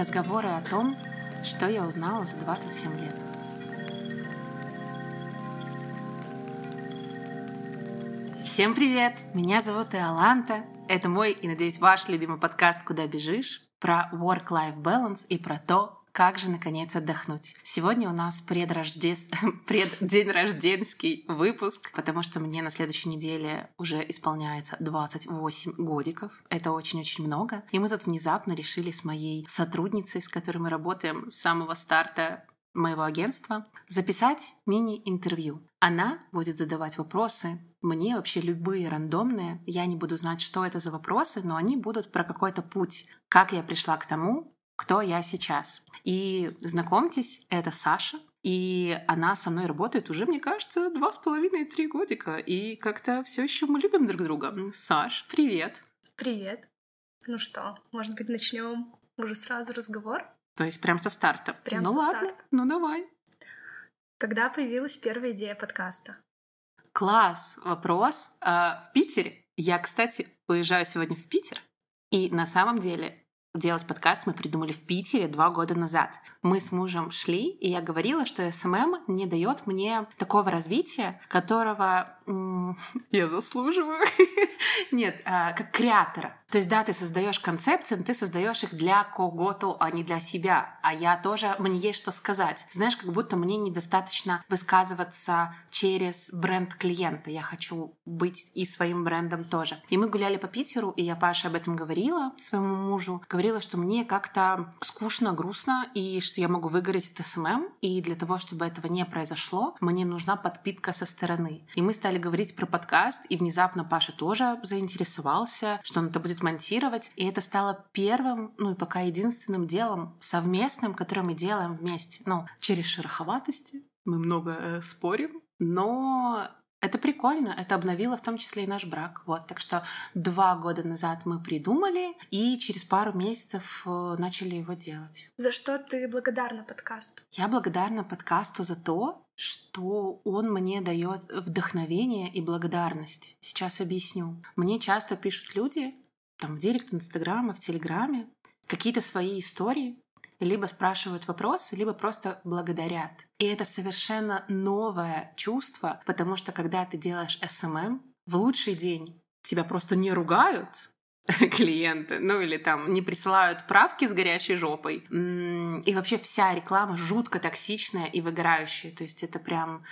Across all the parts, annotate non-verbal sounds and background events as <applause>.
Разговоры о том, что я узнала за 27 лет. Всем привет! Меня зовут Иоланта. Это мой и, надеюсь, ваш любимый подкаст «Куда бежишь?» про work-life balance и про то, как же, наконец, отдохнуть? Сегодня у нас предрождес... <laughs> преддень рожденский выпуск, потому что мне на следующей неделе уже исполняется 28 годиков. Это очень-очень много. И мы тут внезапно решили с моей сотрудницей, с которой мы работаем с самого старта моего агентства, записать мини-интервью. Она будет задавать вопросы, мне вообще любые рандомные. Я не буду знать, что это за вопросы, но они будут про какой-то путь, как я пришла к тому, кто я сейчас. И знакомьтесь, это Саша, и она со мной работает уже, мне кажется, два с половиной-три годика. И как-то все еще мы любим друг друга. Саш, привет. Привет. Ну что, может быть, начнем уже сразу разговор? То есть прям со старта. Прям ну со ладно, старта. ну давай. Когда появилась первая идея подкаста? Класс, вопрос. А, в Питере. Я, кстати, уезжаю сегодня в Питер. И на самом деле делать подкаст мы придумали в Питере два года назад. Мы с мужем шли, и я говорила, что SMM не дает мне такого развития, которого <laughs> я заслуживаю. <laughs> Нет, а, как креатора. То есть, да, ты создаешь концепции, но ты создаешь их для кого-то, а не для себя. А я тоже, мне есть что сказать. Знаешь, как будто мне недостаточно высказываться через бренд клиента. Я хочу быть и своим брендом тоже. И мы гуляли по Питеру, и я Паше об этом говорила, своему мужу. Что мне как-то скучно, грустно, и что я могу выгореть от SMM. И для того, чтобы этого не произошло, мне нужна подпитка со стороны. И мы стали говорить про подкаст, и внезапно Паша тоже заинтересовался, что он это будет монтировать. И это стало первым, ну и пока единственным делом совместным, которое мы делаем вместе. Ну, через шероховатости. Мы много э, спорим, но это прикольно, это обновило в том числе и наш брак. Вот, так что два года назад мы придумали и через пару месяцев э, начали его делать. За что ты благодарна подкасту? Я благодарна подкасту за то, что он мне дает вдохновение и благодарность. Сейчас объясню. Мне часто пишут люди, там в директ Инстаграма, в Телеграме, какие-то свои истории, либо спрашивают вопросы, либо просто благодарят. И это совершенно новое чувство, потому что когда ты делаешь SMM, в лучший день тебя просто не ругают, <laughs> клиенты, ну или там не присылают правки с горячей жопой. И вообще вся реклама жутко токсичная и выгорающая. То есть это прям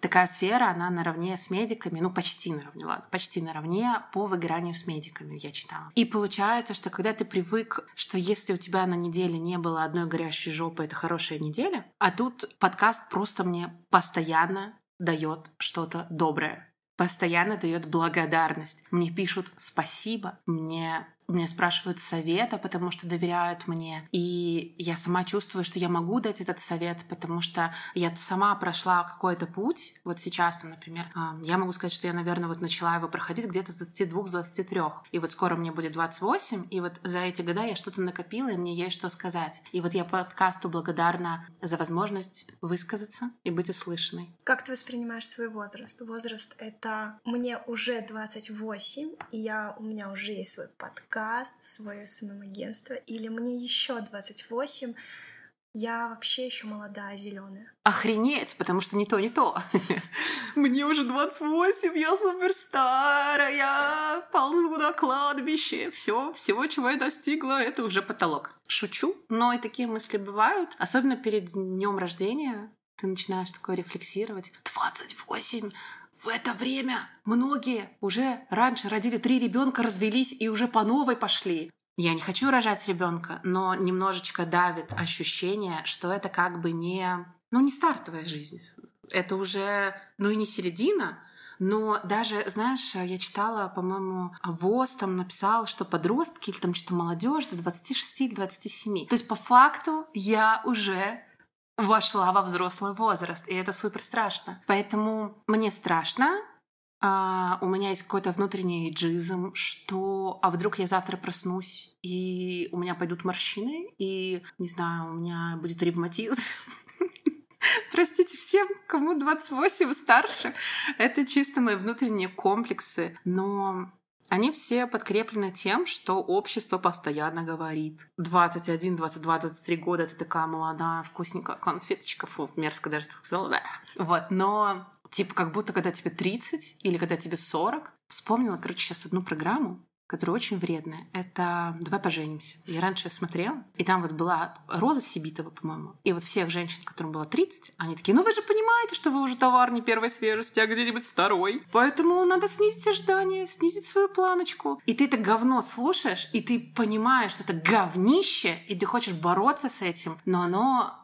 такая сфера, она наравне с медиками, ну почти наравне, ладно, почти наравне по выгоранию с медиками, я читала. И получается, что когда ты привык, что если у тебя на неделе не было одной горящей жопы, это хорошая неделя, а тут подкаст просто мне постоянно дает что-то доброе постоянно дает благодарность. Мне пишут спасибо, мне меня спрашивают совета, потому что доверяют мне. И я сама чувствую, что я могу дать этот совет, потому что я сама прошла какой-то путь. Вот сейчас, там, например, а, я могу сказать, что я, наверное, вот начала его проходить где-то с 22-23. И вот скоро мне будет 28, и вот за эти года я что-то накопила, и мне есть что сказать. И вот я подкасту благодарна за возможность высказаться и быть услышанной. Как ты воспринимаешь свой возраст? Возраст — это мне уже 28, и я, у меня уже есть свой подкаст, свое СММ-агентство, или мне еще 28, я вообще еще молодая, зеленая. Охренеть, потому что не то, не то. <laughs> Мне уже 28, я супер старая, ползу на кладбище. Все, всего, чего я достигла, это уже потолок. Шучу, но и такие мысли бывают. Особенно перед днем рождения ты начинаешь такое рефлексировать. 28! В это время многие уже раньше родили три ребенка, развелись и уже по новой пошли. Я не хочу рожать ребенка, но немножечко давит ощущение, что это как бы не, ну, не стартовая жизнь. Это уже, ну и не середина, но даже, знаешь, я читала, по-моему, ВОЗ там написал, что подростки или там что-то молодежь до 26 или 27. То есть по факту я уже вошла во взрослый возраст, и это супер страшно. Поэтому мне страшно, а, у меня есть какой-то внутренний эйджизм, что а вдруг я завтра проснусь, и у меня пойдут морщины, и, не знаю, у меня будет ревматизм. <laughs> Простите всем, кому 28 и старше. Это чисто мои внутренние комплексы. Но они все подкреплены тем, что общество постоянно говорит. 21, 22, 23 года ты такая молодая, вкусненькая конфеточка, фу, мерзко даже так сказала, да. Вот, но типа как будто когда тебе 30 или когда тебе 40, вспомнила, короче, сейчас одну программу, которая очень вредная. Это «Давай поженимся». Я раньше смотрела, и там вот была Роза Сибитова, по-моему. И вот всех женщин, которым было 30, они такие, ну вы же понимаете, что вы уже товар не первой свежести, а где-нибудь второй. Поэтому надо снизить ожидания, снизить свою планочку. И ты это говно слушаешь, и ты понимаешь, что это говнище, и ты хочешь бороться с этим, но оно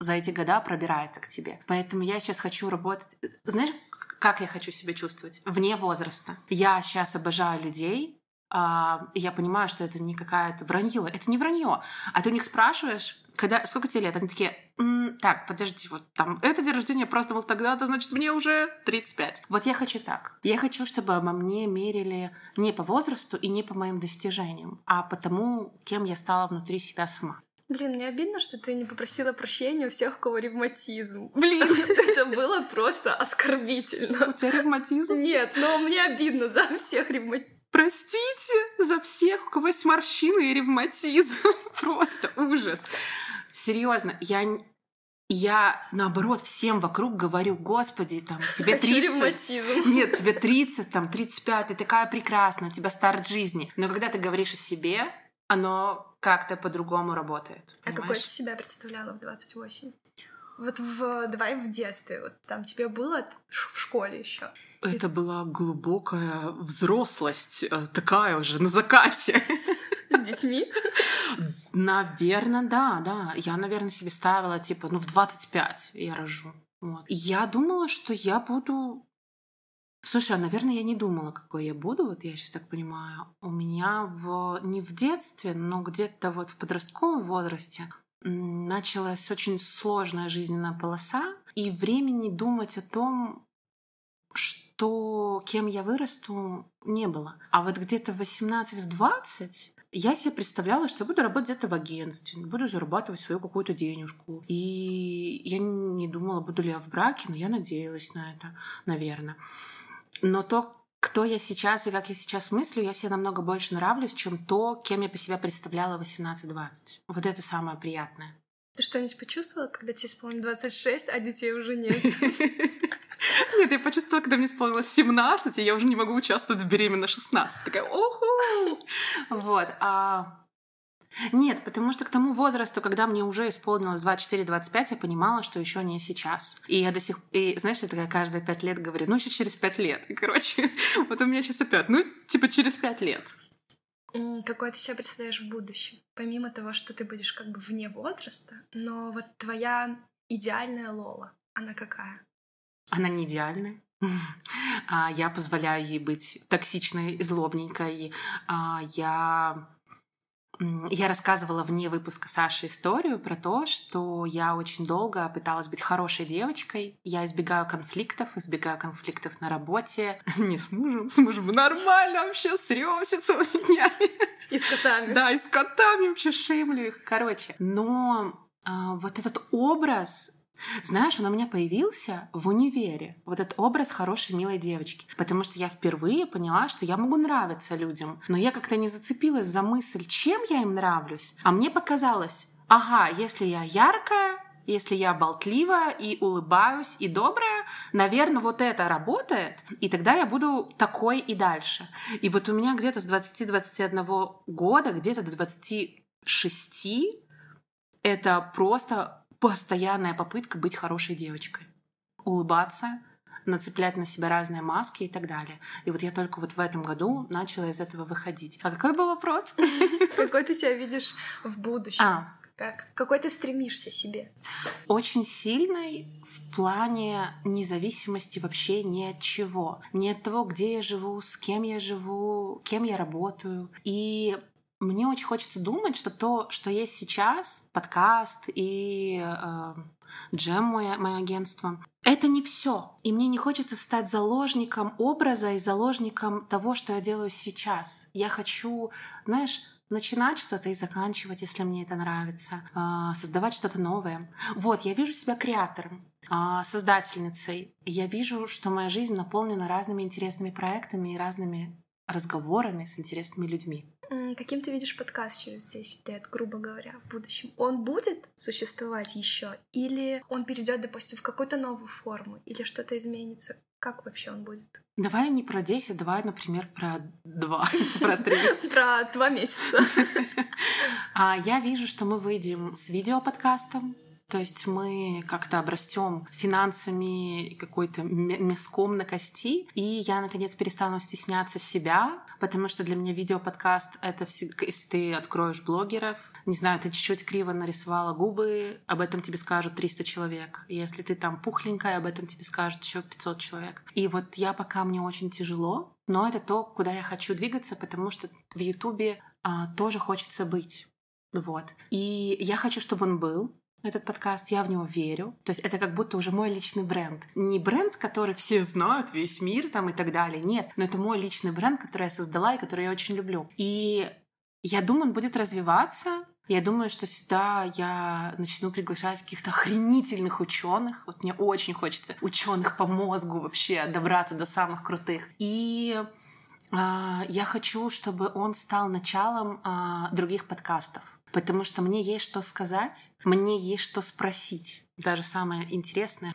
за эти года пробирается к тебе. Поэтому я сейчас хочу работать... Знаешь, как я хочу себя чувствовать? Вне возраста. Я сейчас обожаю людей, а, я понимаю, что это не какая-то вранье. Это не вранье. А ты у них спрашиваешь, когда, сколько тебе лет? Они такие, М, так, подожди, вот там, это день рождения праздновал тогда-то, значит, мне уже 35. Вот я хочу так. Я хочу, чтобы обо мне мерили не по возрасту и не по моим достижениям, а по тому, кем я стала внутри себя сама. Блин, мне обидно, что ты не попросила прощения у всех, у кого ревматизм. Блин, <laughs> Это было просто оскорбительно. у тебя ревматизм? Нет, но мне обидно за всех ревматизм. Простите за всех, у кого есть морщины и ревматизм. <laughs> Просто ужас. Серьезно, я я, наоборот, всем вокруг говорю, господи, там, <laughs> тебе Хочу 30. ревматизм. <laughs> Нет, тебе 30, там, 35, ты такая прекрасная, у тебя старт жизни. Но когда ты говоришь о себе, оно как-то по-другому работает. А какой понимаешь? ты себя представляла в 28? Вот в давай в детстве, вот там тебе было в школе еще. Это была глубокая взрослость, э, такая уже на закате. С детьми? Наверное, да, да. Я, наверное, себе ставила, типа, ну, в 25 я рожу. Вот. Я думала, что я буду... Слушай, а, наверное, я не думала, какой я буду, вот я сейчас так понимаю. У меня в... не в детстве, но где-то вот в подростковом возрасте началась очень сложная жизненная полоса, и времени думать о том, что кем я вырасту, не было. А вот где-то в 18-20 я себе представляла, что я буду работать где-то в агентстве, буду зарабатывать свою какую-то денежку. И я не думала, буду ли я в браке, но я надеялась на это, наверное. Но то, кто я сейчас и как я сейчас мыслю, я себе намного больше нравлюсь, чем то, кем я по себя представляла в 18-20. Вот это самое приятное. Ты что-нибудь почувствовала, когда тебе исполнилось 26, а детей уже нет? <laughs> <laughs> Нет, я почувствовала, когда мне исполнилось 17, и я уже не могу участвовать в беременна 16. Такая, оху! <laughs> Вот. а Нет, потому что к тому возрасту, когда мне уже исполнилось 24-25, я понимала, что еще не сейчас. И я до сих И знаешь, я такая каждые пять лет говорю, ну, еще через пять лет. И, короче, <laughs> вот у меня сейчас опять, ну, типа через пять лет. М, Какой ты себя представляешь в будущем? Помимо того, что ты будешь как бы вне возраста, но вот твоя идеальная Лола, она какая? Она не идеальная. <laughs> А, Я позволяю ей быть токсичной и злобненькой. А, Я я рассказывала вне выпуска Саши историю про то, что я очень долго пыталась быть хорошей девочкой. Я избегаю конфликтов, избегаю конфликтов на работе. <laughs> Не с мужем, с мужем нормально вообще срёмся целыми днями. И с котами. Да, и с котами вообще шеймлю их. Короче, но а, вот этот образ знаешь, он у меня появился в универе. Вот этот образ хорошей, милой девочки. Потому что я впервые поняла, что я могу нравиться людям. Но я как-то не зацепилась за мысль, чем я им нравлюсь. А мне показалось, ага, если я яркая, если я болтливая и улыбаюсь и добрая, наверное, вот это работает, и тогда я буду такой и дальше. И вот у меня где-то с 20-21 года, где-то до 26 это просто постоянная попытка быть хорошей девочкой. Улыбаться, нацеплять на себя разные маски и так далее. И вот я только вот в этом году начала из этого выходить. А какой был вопрос? <laughs> Какой ты себя видишь в будущем? А, Как? Какой ты стремишься себе? очень сильной в плане независимости вообще ни от чего. Ни от того, где я живу, с кем я живу, кем я работаю. И мне очень хочется думать, что то, что есть сейчас, подкаст и э, джем мое, мое агентство, это не все. И мне не хочется стать заложником образа и заложником того, что я делаю сейчас. Я хочу, знаешь, начинать что-то и заканчивать, если мне это нравится, а, создавать что-то новое. Вот, я вижу себя креатором, а, создательницей. Я вижу, что моя жизнь наполнена разными интересными проектами и разными разговорами с интересными людьми. Каким ты видишь подкаст через 10 лет, грубо говоря, в будущем? Он будет существовать еще? Или он перейдет, допустим, в какую-то новую форму? Или что-то изменится? Как вообще он будет? Давай не про 10, давай, например, про 2, <laughs> про 3. <laughs> Про 2 месяца. <laughs> А Я вижу, что мы выйдем с видеоподкастом, то есть мы как-то обрастем финансами какой-то мяском на кости, и я, наконец, перестану стесняться себя, потому что для меня видеоподкаст — это всегда... Если ты откроешь блогеров, не знаю, ты чуть-чуть криво нарисовала губы, об этом тебе скажут 300 человек. Если ты там пухленькая, об этом тебе скажут еще 500 человек. И вот я пока мне очень тяжело, но это то, куда я хочу двигаться, потому что в Ютубе а, тоже хочется быть. Вот. И я хочу, чтобы он был, этот подкаст, я в него верю. То есть это как будто уже мой личный бренд. Не бренд, который все знают, весь мир там и так далее. Нет, но это мой личный бренд, который я создала и который я очень люблю. И я думаю, он будет развиваться. Я думаю, что сюда я начну приглашать каких-то охренительных ученых. Вот мне очень хочется ученых по мозгу вообще добраться до самых крутых. И э, я хочу, чтобы он стал началом э, других подкастов потому что мне есть что сказать, мне есть что спросить, даже самое интересное.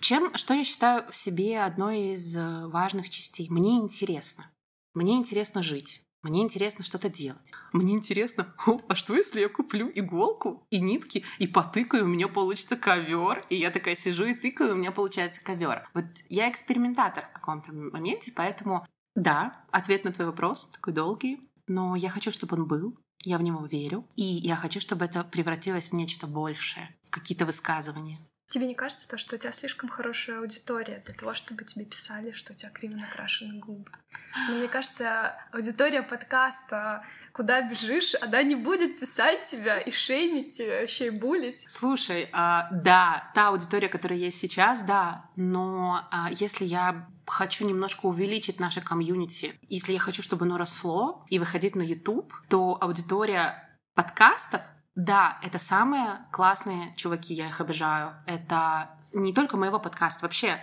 Чем, что я считаю в себе одной из э, важных частей? Мне интересно. Мне интересно жить. Мне интересно что-то делать. Мне интересно, а что если я куплю иголку и нитки и потыкаю, у меня получится ковер, и я такая сижу и тыкаю, у меня получается ковер. Вот я экспериментатор в каком-то моменте, поэтому да, ответ на твой вопрос такой долгий но я хочу, чтобы он был, я в него верю, и я хочу, чтобы это превратилось в нечто большее, в какие-то высказывания. Тебе не кажется то, что у тебя слишком хорошая аудитория для того, чтобы тебе писали, что у тебя криво накрашены губы? Но мне кажется, аудитория подкаста куда бежишь, она не будет писать тебя и шеймить тебя, вообще и булить. Слушай, а, да, та аудитория, которая есть сейчас, да, но а, если я хочу немножко увеличить наше комьюнити, если я хочу, чтобы оно росло и выходить на YouTube, то аудитория подкастов, да, это самые классные чуваки, я их обожаю. Это не только моего подкаста, вообще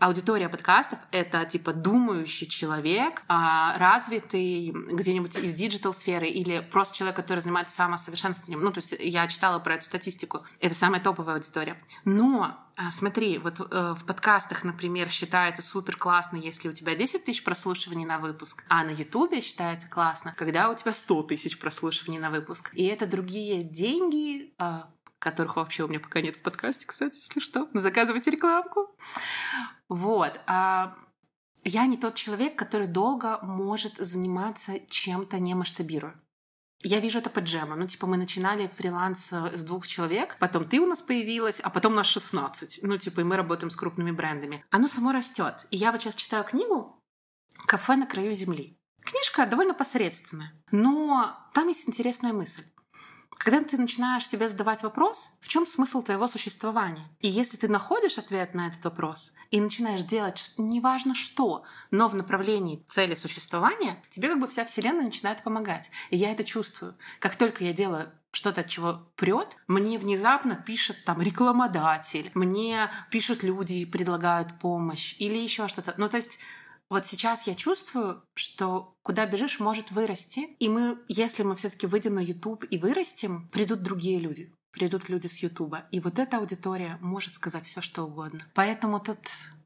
Аудитория подкастов — это типа думающий человек, а, развитый где-нибудь из digital-сферы или просто человек, который занимается самосовершенствованием. Ну, то есть я читала про эту статистику. Это самая топовая аудитория. Но а, смотри, вот э, в подкастах, например, считается супер классно, если у тебя 10 тысяч прослушиваний на выпуск, а на Ютубе считается классно, когда у тебя 100 тысяч прослушиваний на выпуск. И это другие деньги, а, которых вообще у меня пока нет в подкасте, кстати, если что. Заказывайте рекламку. Вот. А я не тот человек, который долго может заниматься чем-то, не масштабируя. Я вижу это по джему. Ну, типа, мы начинали фриланс э, с двух человек, потом ты у нас появилась, а потом нас 16. Ну, типа, и мы работаем с крупными брендами. Оно само растет. И я вот сейчас читаю книгу «Кафе на краю земли». Книжка довольно посредственная, но там есть интересная мысль. Когда ты начинаешь себе задавать вопрос, в чем смысл твоего существования? И если ты находишь ответ на этот вопрос и начинаешь делать неважно что, но в направлении цели существования, тебе как бы вся вселенная начинает помогать. И я это чувствую. Как только я делаю что-то, от чего прет, мне внезапно пишет там рекламодатель, мне пишут люди предлагают помощь или еще что-то. Ну, то есть вот сейчас я чувствую, что куда бежишь, может вырасти. И мы, если мы все-таки выйдем на YouTube и вырастем, придут другие люди. Придут люди с Ютуба. И вот эта аудитория может сказать все, что угодно. Поэтому тут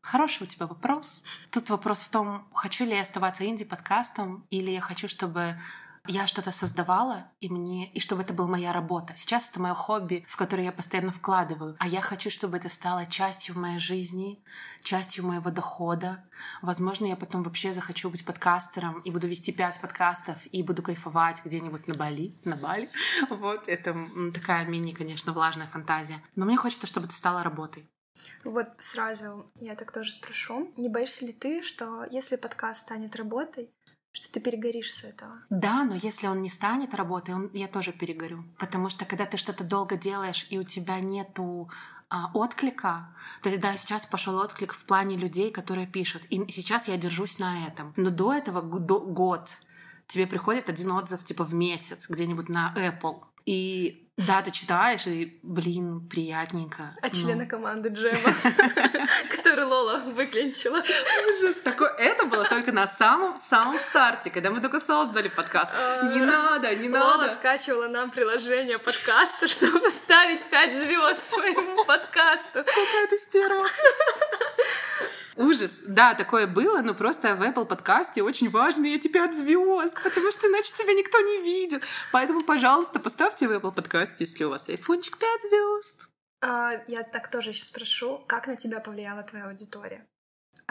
Хороший у тебя вопрос. Тут вопрос в том, хочу ли я оставаться инди-подкастом, или я хочу, чтобы я что-то создавала, и мне, и чтобы это была моя работа. Сейчас это мое хобби, в которое я постоянно вкладываю. А я хочу, чтобы это стало частью моей жизни, частью моего дохода. Возможно, я потом вообще захочу быть подкастером и буду вести пять подкастов и буду кайфовать где-нибудь на Бали. На Бали. <laughs> Вот, это такая мини, конечно, влажная фантазия. Но мне хочется, чтобы это стало работой. Вот сразу я так тоже спрошу. Не боишься ли ты, что если подкаст станет работой, что ты перегоришь с этого. Да, но если он не станет работой, он, я тоже перегорю. Потому что когда ты что-то долго делаешь, и у тебя нету а, отклика, то есть да, сейчас пошел отклик в плане людей, которые пишут. И сейчас я держусь на этом. Но до этого до, год тебе приходит один отзыв типа в месяц где-нибудь на Apple. И да, ты читаешь, и, блин, приятненько. А члена команды Джема, <laughs> который Лола выклинчила. Ужас. Такое, это было только на самом-самом старте, когда мы только создали подкаст. Не надо, не надо. Лола скачивала нам приложение подкаста, <laughs> чтобы ставить 5 звезд своему подкасту. Какая ты стерва. Ужас. Да, такое было, но просто в Apple подкасте очень важно эти пять звезд, потому что иначе тебя никто не видит. Поэтому, пожалуйста, поставьте в Apple подкасте, если у вас айфончик, пять звезд. А, я так тоже сейчас спрошу, как на тебя повлияла твоя аудитория?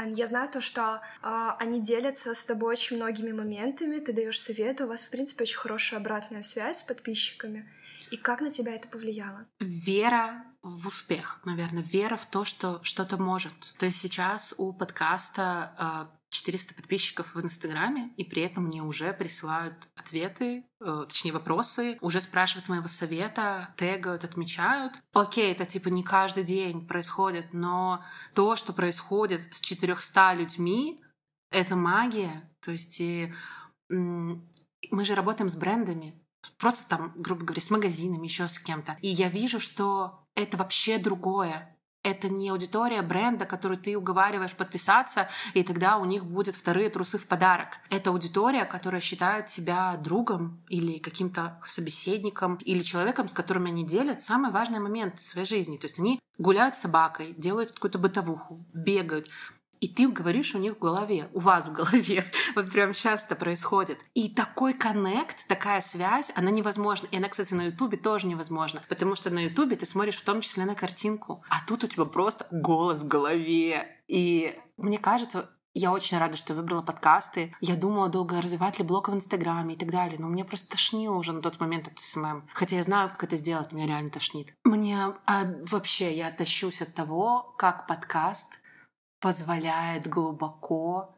Я знаю то, что э, они делятся с тобой очень многими моментами, ты даешь советы, у вас, в принципе, очень хорошая обратная связь с подписчиками. И как на тебя это повлияло? Вера в успех, наверное, вера в то, что что-то может. То есть сейчас у подкаста 400 а, подписчиков в Инстаграме, и при этом мне уже присылают ответы, э, точнее вопросы, уже спрашивают моего совета, тегают, отмечают. Окей, это типа не каждый день происходит, но то, что происходит с 400 людьми, это магия. То есть и, мы же работаем с брендами, просто там, грубо говоря, с магазинами, еще с кем-то. И я вижу, что это вообще другое. Это не аудитория бренда, которую ты уговариваешь подписаться, и тогда у них будет вторые трусы в подарок. Это аудитория, которая считает себя другом или каким-то собеседником, или человеком, с которым они делят самый важный момент в своей жизни. То есть они гуляют с собакой, делают какую-то бытовуху, бегают и ты говоришь у них в голове, у вас в голове. <laughs> вот прям часто происходит. И такой коннект, такая связь, она невозможна. И она, кстати, на Ютубе тоже невозможна. Потому что на Ютубе ты смотришь в том числе на картинку. А тут у тебя просто голос в голове. И мне кажется, я очень рада, что выбрала подкасты. Я думала долго, развивать ли блог в Инстаграме и так далее. Но мне просто тошнило уже на тот момент от SMM. Хотя я знаю, как это сделать, меня реально тошнит. Мне а, вообще, я тащусь от того, как подкаст позволяет глубоко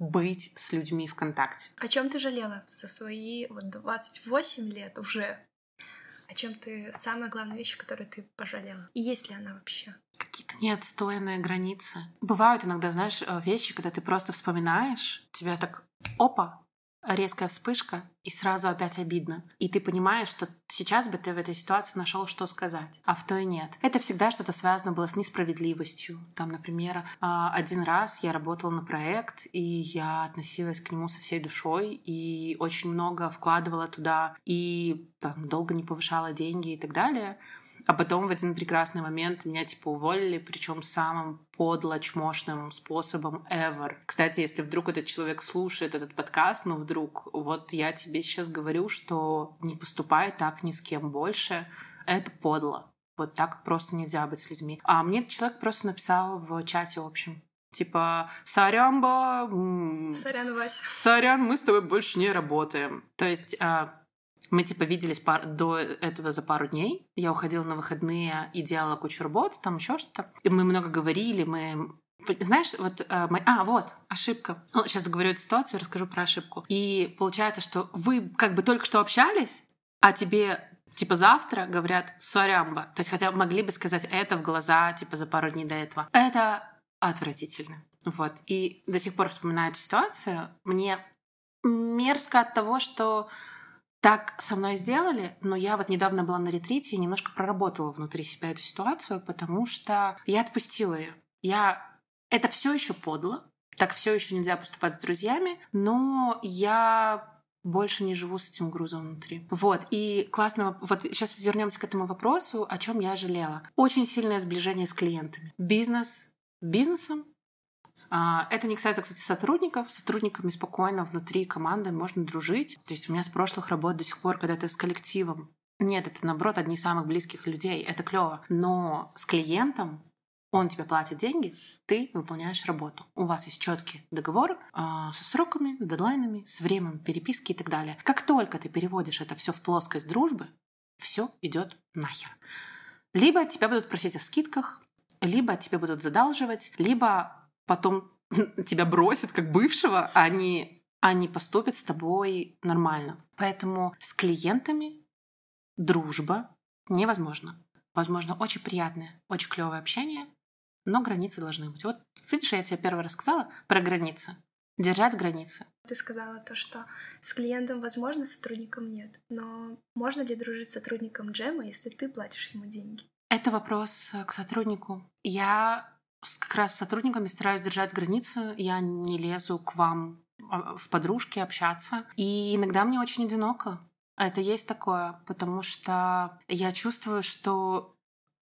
быть с людьми в контакте. О чем ты жалела за свои вот 28 лет уже? О чем ты самая главная вещь, которую ты пожалела? И есть ли она вообще? Какие-то неотстойные границы. Бывают иногда, знаешь, э, вещи, когда ты просто вспоминаешь, тебя так опа, резкая вспышка, и сразу опять обидно. И ты понимаешь, что сейчас бы ты в этой ситуации нашел, что сказать, а в той нет. Это всегда что-то связано было с несправедливостью. Там, например, а, один раз я работала на проект, и я относилась к нему со всей душой, и очень много вкладывала туда, и там, долго не повышала деньги и так далее. А потом в один прекрасный момент меня типа уволили, причем самым подло чмошным способом ever. Кстати, если вдруг этот человек слушает этот подкаст, ну вдруг, вот я тебе сейчас говорю, что не поступай так ни с кем больше, это подло. Вот так просто нельзя быть с людьми. А мне человек просто написал в чате общем. Типа, сорямба... Сорян, Вась. Сорян, мы с тобой больше не работаем. То есть а, мы, типа, виделись пар... до этого за пару дней. Я уходила на выходные и делала кучу работы, там еще что-то. И мы много говорили, мы знаешь, вот... Э, мы... А, вот, ошибка. Ну, сейчас договорю эту ситуацию, расскажу про ошибку. И получается, что вы как бы только что общались, а тебе типа завтра говорят сорямба. То есть хотя могли бы сказать это в глаза, типа за пару дней до этого. Это отвратительно. Вот. И до сих пор вспоминаю эту ситуацию. Мне мерзко от того, что так со мной сделали, но я вот недавно была на ретрите и немножко проработала внутри себя эту ситуацию, потому что я отпустила ее. Я... Это все еще подло, так все еще нельзя поступать с друзьями, но я больше не живу с этим грузом внутри. Вот, и классно, вот сейчас вернемся к этому вопросу, о чем я жалела. Очень сильное сближение с клиентами. Бизнес бизнесом, это не касается, кстати, сотрудников. С сотрудниками спокойно внутри команды можно дружить. То есть у меня с прошлых работ до сих пор, когда ты с коллективом, нет, это наоборот одни из самых близких людей, это клево. Но с клиентом он тебе платит деньги, ты выполняешь работу. У вас есть четкий договор э, со сроками, с дедлайнами, с временем переписки и так далее. Как только ты переводишь это все в плоскость дружбы, все идет нахер. Либо тебя будут просить о скидках, либо тебе будут задалживать, либо потом <laughs> тебя бросят как бывшего, а они, они поступят с тобой нормально. Поэтому с клиентами дружба невозможно. Возможно, очень приятное, очень клевое общение, но границы должны быть. Вот, видишь, я тебе первый раз сказала про границы. держать границы. Ты сказала то, что с клиентом возможно, сотрудником нет. Но можно ли дружить с сотрудником джема, если ты платишь ему деньги? Это вопрос к сотруднику. Я как раз с сотрудниками стараюсь держать границу. Я не лезу к вам а, в подружки общаться. И иногда мне очень одиноко. Это есть такое, потому что я чувствую, что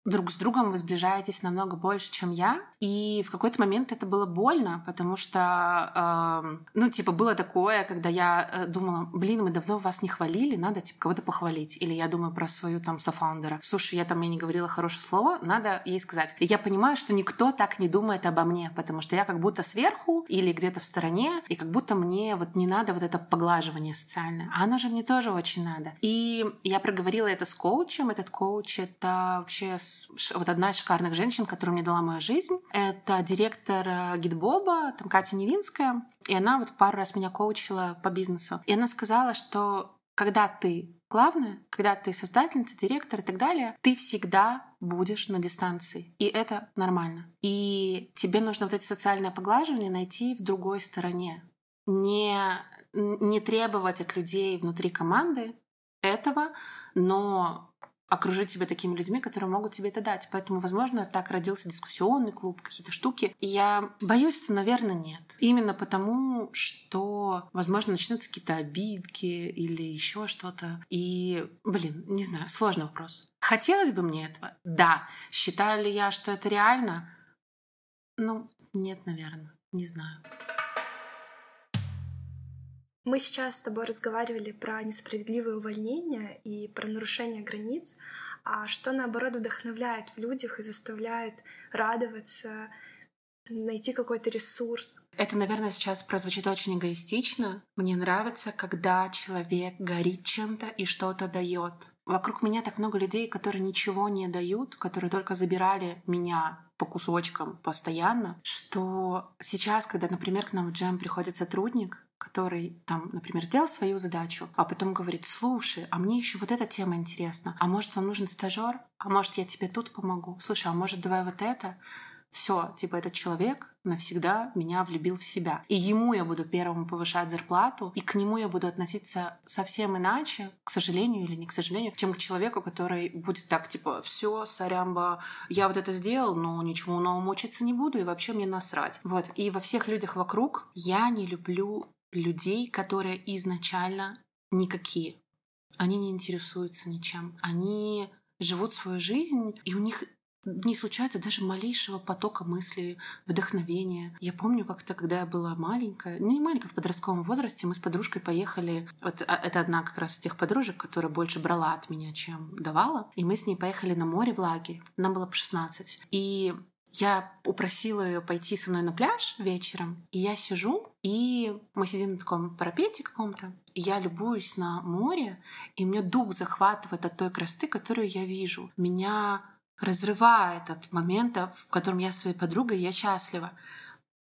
друг с другом вы сближаетесь намного больше, чем я. И в какой-то момент это было больно, потому что, э, ну, типа, было такое, когда я э, думала, блин, мы давно вас не хвалили, надо, типа, кого-то похвалить. Или я думаю про свою там софаундера. Слушай, я там ей не говорила хорошее слово, надо ей сказать. И я понимаю, что никто так не думает обо мне, потому что я как будто сверху или где-то в стороне, и как будто мне вот не надо вот это поглаживание социальное. А оно же мне тоже очень надо. И я проговорила это с коучем. Этот коуч — это вообще вот одна из шикарных женщин, которая мне дала мою жизнь. Это директор э, Гитбоба, там Катя Невинская. И она вот пару раз меня коучила по бизнесу. И она сказала, что когда ты главное, когда ты создательница, директор и так далее, ты всегда будешь на дистанции. И это нормально. И тебе нужно вот эти социальные поглаживания найти в другой стороне. Не, не требовать от людей внутри команды этого, но окружить себя такими людьми, которые могут тебе это дать. Поэтому, возможно, так родился дискуссионный клуб, какие-то штуки. И я боюсь, что, наверное, нет. Именно потому, что, возможно, начнутся какие-то обидки или еще что-то. И, блин, не знаю, сложный вопрос. Хотелось бы мне этого? Да. Считаю ли я, что это реально? Ну, нет, наверное. Не знаю. Мы сейчас с тобой разговаривали про несправедливое увольнение и про нарушение границ, а что наоборот вдохновляет в людях и заставляет радоваться, найти какой-то ресурс. Это, наверное, сейчас прозвучит очень эгоистично. Мне нравится, когда человек горит чем-то и что-то дает. Вокруг меня так много людей, которые ничего не дают, которые только забирали меня по кусочкам постоянно, что сейчас, когда, например, к нам в джем приходит сотрудник, который там, например, сделал свою задачу, а потом говорит, слушай, а мне еще вот эта тема интересна, а может вам нужен стажер, а может я тебе тут помогу, слушай, а может давай вот это, все, типа этот человек навсегда меня влюбил в себя. И ему я буду первому повышать зарплату, и к нему я буду относиться совсем иначе, к сожалению или не к сожалению, чем к человеку, который будет так, типа, все, сорямба, я вот это сделал, но ничему новому учиться не буду, и вообще мне насрать. Вот. И во всех людях вокруг я не люблю людей, которые изначально никакие. Они не интересуются ничем. Они живут свою жизнь, и у них не случается даже малейшего потока мыслей, вдохновения. Я помню как-то, когда я была маленькая, ну не маленькая, в подростковом возрасте, мы с подружкой поехали, вот а, это одна как раз из тех подружек, которая больше брала от меня, чем давала, и мы с ней поехали на море в лагерь. Нам было по 16. И я упросила ее пойти со мной на пляж вечером, и я сижу, и мы сидим на таком парапете каком-то, и я любуюсь на море, и мне дух захватывает от той красоты, которую я вижу. Меня разрывает от момента, в котором я своей подругой, я счастлива.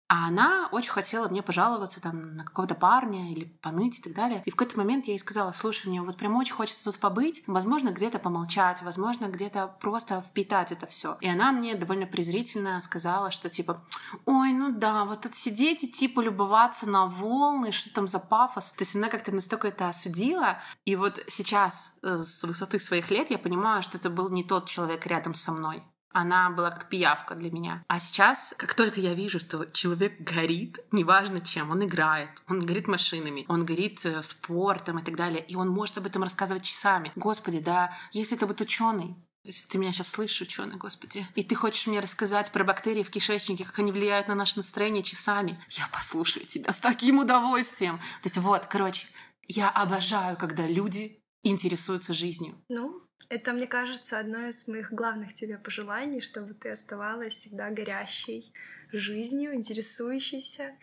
А она очень хотела мне пожаловаться там на какого-то парня или поныть и так далее. И в какой-то момент я ей сказала, слушай, мне вот прям очень хочется тут побыть, возможно, где-то помолчать, возможно, где-то просто впитать это все. И она мне довольно презрительно сказала, что типа, ой, ну да, вот тут сидеть и типа любоваться на волны, что там за пафос. То есть она как-то настолько это осудила. И вот сейчас э, с высоты своих лет я понимаю, что это был не тот человек рядом со мной она была как пиявка для меня. А сейчас, как только я вижу, что человек горит, неважно чем, он играет, он горит машинами, он горит э, спортом и так далее, и он может об этом рассказывать часами. Господи, да, если это будет ученый, если ты меня сейчас слышишь, ученый, господи, и ты хочешь мне рассказать про бактерии в кишечнике, как они влияют на наше настроение часами, я послушаю тебя с таким удовольствием. То есть вот, короче, я обожаю, когда люди интересуются жизнью. Ну, это, мне кажется, одно из моих главных тебе пожеланий, чтобы ты оставалась всегда горящей жизнью, интересующейся.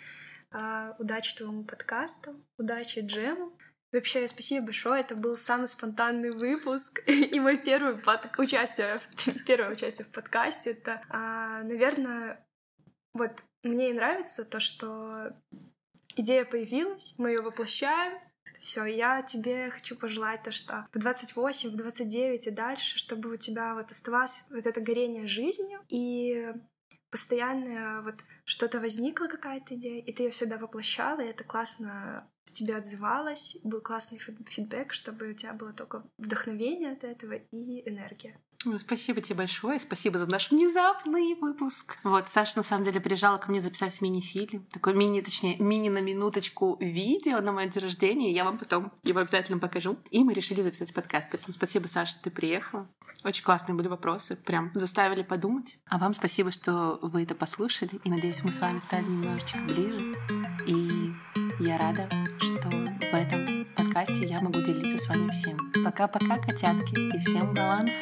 Uh, удачи твоему подкасту, удачи Джему. Вообще, спасибо большое. Это был самый спонтанный выпуск <laughs> и мой первый под... участие, <laughs> первое участие в подкасте. Это, uh, наверное, вот мне и нравится то, что идея появилась, мы ее воплощаем, все, я тебе хочу пожелать то, что в 28, в 29 и дальше, чтобы у тебя вот оставалось вот это горение жизнью, и постоянно вот что-то возникла какая-то идея, и ты ее всегда воплощала, и это классно в тебе отзывалось, был классный фидбэк, чтобы у тебя было только вдохновение от этого и энергия. Спасибо тебе большое, спасибо за наш внезапный выпуск. Вот, Саша на самом деле приезжала ко мне записать мини-фильм, такой мини, точнее, мини на минуточку видео на мое день рождения, я вам потом его обязательно покажу. И мы решили записать подкаст, поэтому спасибо, Саша, что ты приехала. Очень классные были вопросы, прям заставили подумать. А вам спасибо, что вы это послушали, и надеюсь, мы с вами стали немножечко ближе. И я рада, что в этом подкасте я могу делиться с вами всем. Пока-пока, котятки, и всем баланс!